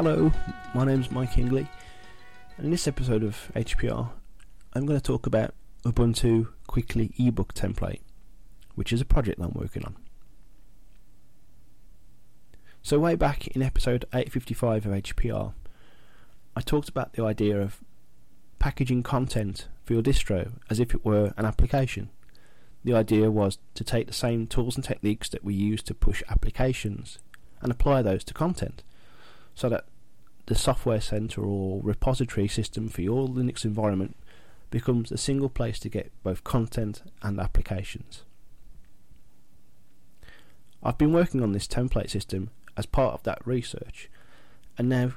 Hello, my name's Mike Hingley, and in this episode of HPR, I'm going to talk about Ubuntu Quickly ebook template, which is a project I'm working on. So, way back in episode 855 of HPR, I talked about the idea of packaging content for your distro as if it were an application. The idea was to take the same tools and techniques that we use to push applications and apply those to content so that the software center or repository system for your Linux environment becomes a single place to get both content and applications. I've been working on this template system as part of that research, and now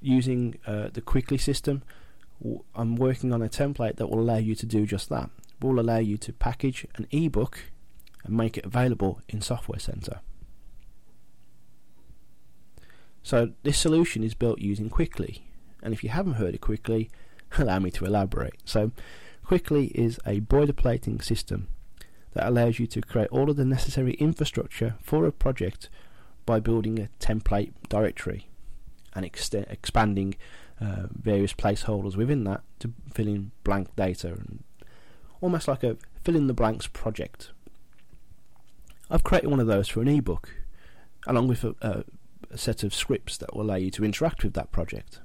using uh, the Quickly system, I'm working on a template that will allow you to do just that. Will allow you to package an ebook and make it available in Software Center. So this solution is built using Quickly, and if you haven't heard of Quickly, allow me to elaborate. So Quickly is a boilerplating system that allows you to create all of the necessary infrastructure for a project by building a template directory and ex- expanding uh, various placeholders within that to fill in blank data and almost like a fill in the blanks project. I've created one of those for an ebook along with a, a a set of scripts that will allow you to interact with that project.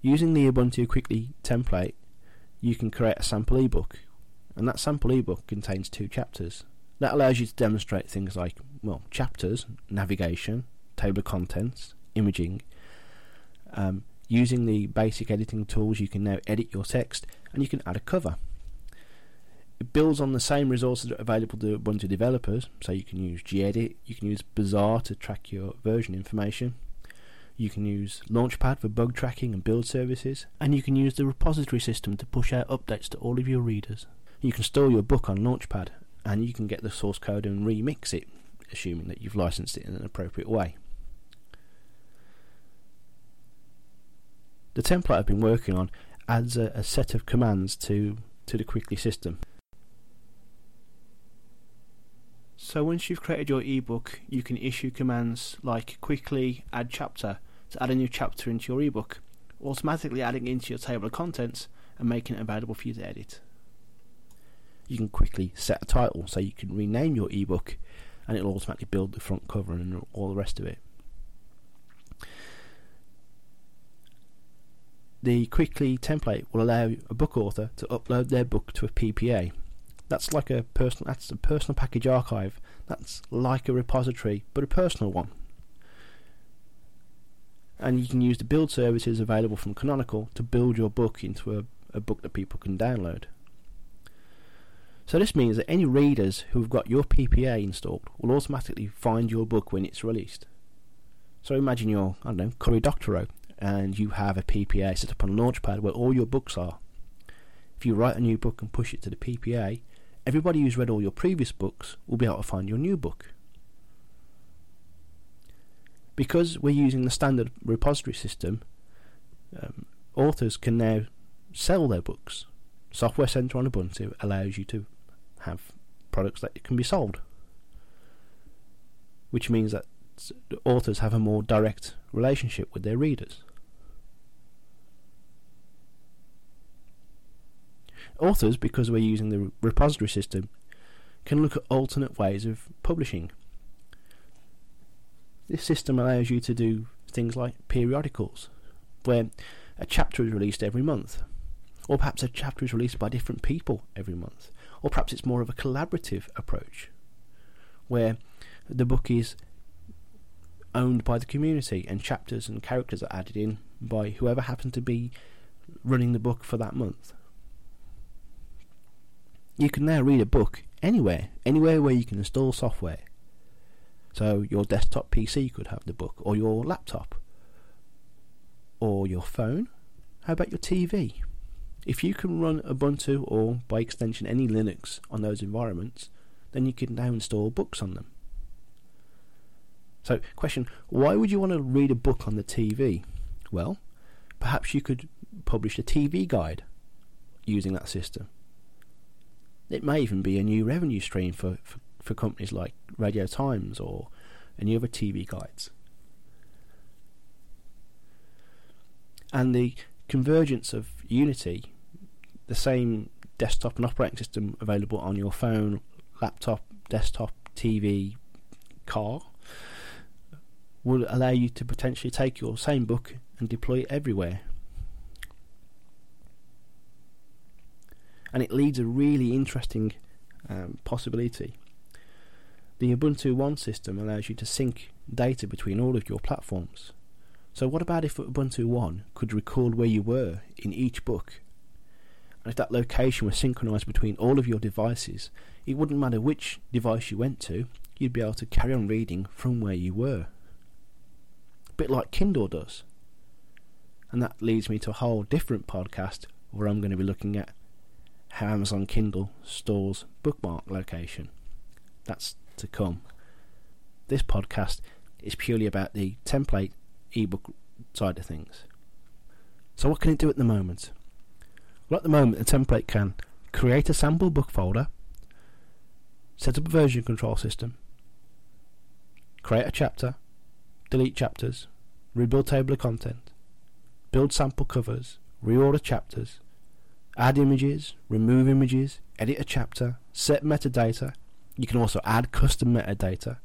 Using the Ubuntu Quickly template, you can create a sample ebook, and that sample ebook contains two chapters. That allows you to demonstrate things like, well, chapters, navigation, table of contents, imaging. Um, using the basic editing tools, you can now edit your text and you can add a cover. It builds on the same resources that are available to Ubuntu developers, so you can use gedit, you can use Bazaar to track your version information, you can use Launchpad for bug tracking and build services, and you can use the repository system to push out updates to all of your readers. You can store your book on Launchpad, and you can get the source code and remix it, assuming that you've licensed it in an appropriate way. The template I've been working on adds a, a set of commands to, to the Quickly system. So once you've created your ebook, you can issue commands like quickly add chapter to add a new chapter into your ebook, automatically adding into your table of contents and making it available for you to edit. You can quickly set a title so you can rename your ebook and it'll automatically build the front cover and all the rest of it. The quickly template will allow a book author to upload their book to a PPA that's like a personal. That's a personal package archive. That's like a repository, but a personal one. And you can use the build services available from Canonical to build your book into a, a book that people can download. So this means that any readers who've got your PPA installed will automatically find your book when it's released. So imagine you're, I don't know, Cory Doctorow, and you have a PPA set up on Launchpad where all your books are. If you write a new book and push it to the PPA, everybody who's read all your previous books will be able to find your new book. Because we're using the standard repository system, um, authors can now sell their books. Software Center on Ubuntu allows you to have products that can be sold, which means that authors have a more direct relationship with their readers. Authors, because we're using the repository system, can look at alternate ways of publishing. This system allows you to do things like periodicals, where a chapter is released every month, or perhaps a chapter is released by different people every month, or perhaps it's more of a collaborative approach, where the book is owned by the community and chapters and characters are added in by whoever happens to be running the book for that month. You can now read a book anywhere, anywhere where you can install software. So your desktop PC could have the book, or your laptop, or your phone. How about your TV? If you can run Ubuntu or by extension any Linux on those environments, then you can now install books on them. So, question why would you want to read a book on the TV? Well, perhaps you could publish a TV guide using that system. It may even be a new revenue stream for, for, for companies like Radio Times or any other TV guides. And the convergence of Unity, the same desktop and operating system available on your phone, laptop, desktop, TV, car, will allow you to potentially take your same book and deploy it everywhere. And it leads a really interesting um, possibility. The Ubuntu One system allows you to sync data between all of your platforms. So, what about if Ubuntu One could record where you were in each book? And if that location was synchronized between all of your devices, it wouldn't matter which device you went to, you'd be able to carry on reading from where you were. A bit like Kindle does. And that leads me to a whole different podcast where I'm going to be looking at Amazon Kindle stores bookmark location. That's to come. This podcast is purely about the template ebook side of things. So, what can it do at the moment? Well, at the moment, the template can create a sample book folder, set up a version control system, create a chapter, delete chapters, rebuild table of content, build sample covers, reorder chapters, add images, remove images, edit a chapter, set metadata. You can also add custom metadata.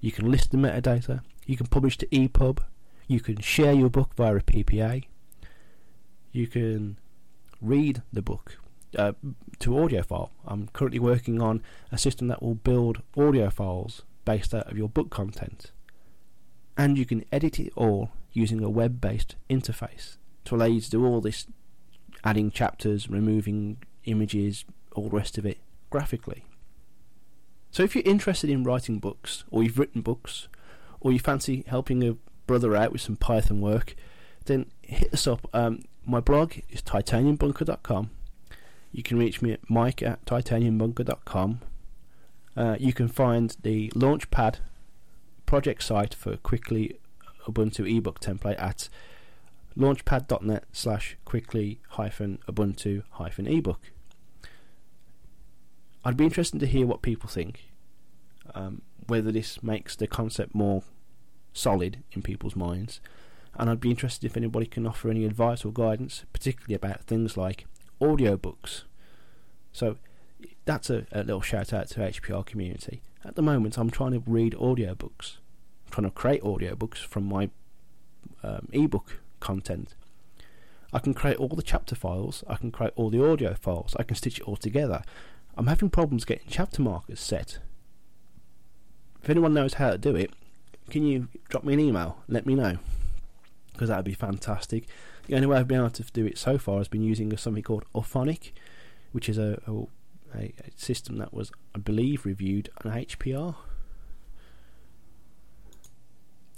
You can list the metadata. You can publish to EPUB. You can share your book via a PPA. You can read the book uh, to audio file. I'm currently working on a system that will build audio files based out of your book content. And you can edit it all using a web based interface to allow you to do all this adding chapters, removing images, all the rest of it graphically. So if you're interested in writing books, or you've written books, or you fancy helping a brother out with some Python work, then hit us up. Um, my blog is titaniumbunker.com. You can reach me at mike at titaniumbunker.com. Uh, you can find the Launchpad project site for quickly Ubuntu ebook template at launchpad.net slash quickly hyphen Ubuntu hyphen ebook. I'd be interested to hear what people think, um, whether this makes the concept more solid in people's minds, and I'd be interested if anybody can offer any advice or guidance, particularly about things like audiobooks. So that's a, a little shout out to HPR community. At the moment, I'm trying to read audiobooks, I'm trying to create audiobooks from my um, ebook content. I can create all the chapter files, I can create all the audio files, I can stitch it all together. I'm having problems getting chapter markers set. If anyone knows how to do it, can you drop me an email? Let me know. Because that would be fantastic. The only way I've been able to do it so far has been using something called Auphonic, which is a, a, a system that was, I believe, reviewed on HPR.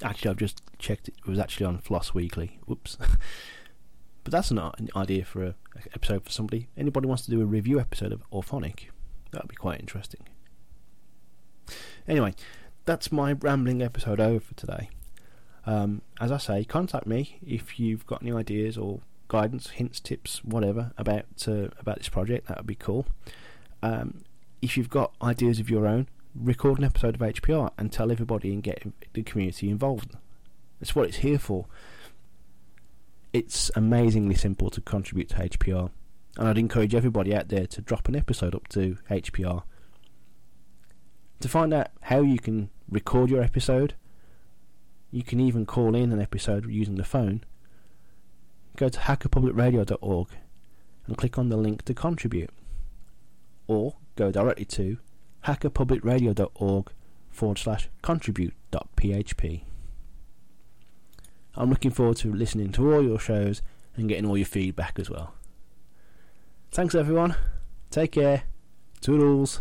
Actually, I've just checked it. It was actually on Floss Weekly. Whoops. but that's an, idea for a, a, episode for somebody. Anybody wants to do a review episode of Auphonic? That would be quite interesting. Anyway, that's my rambling episode over for today. Um, as I say, contact me if you've got any ideas or guidance, hints, tips, whatever about uh, about this project. That would be cool. Um, if you've got ideas of your own, record an episode of HPR and tell everybody and get the community involved. That's what it's here for. It's amazingly simple to contribute to HPR, and I'd encourage everybody out there to drop an episode up to HPR. To find out how you can record your episode, you can even call in an episode using the phone. Go to hackerpublicradio.org and click on the link to contribute, or go directly to hackerpublicradio.org forward slash contribute.php. I'm looking forward to listening to all your shows and getting all your feedback as well. Thanks everyone. Take care. Toodles.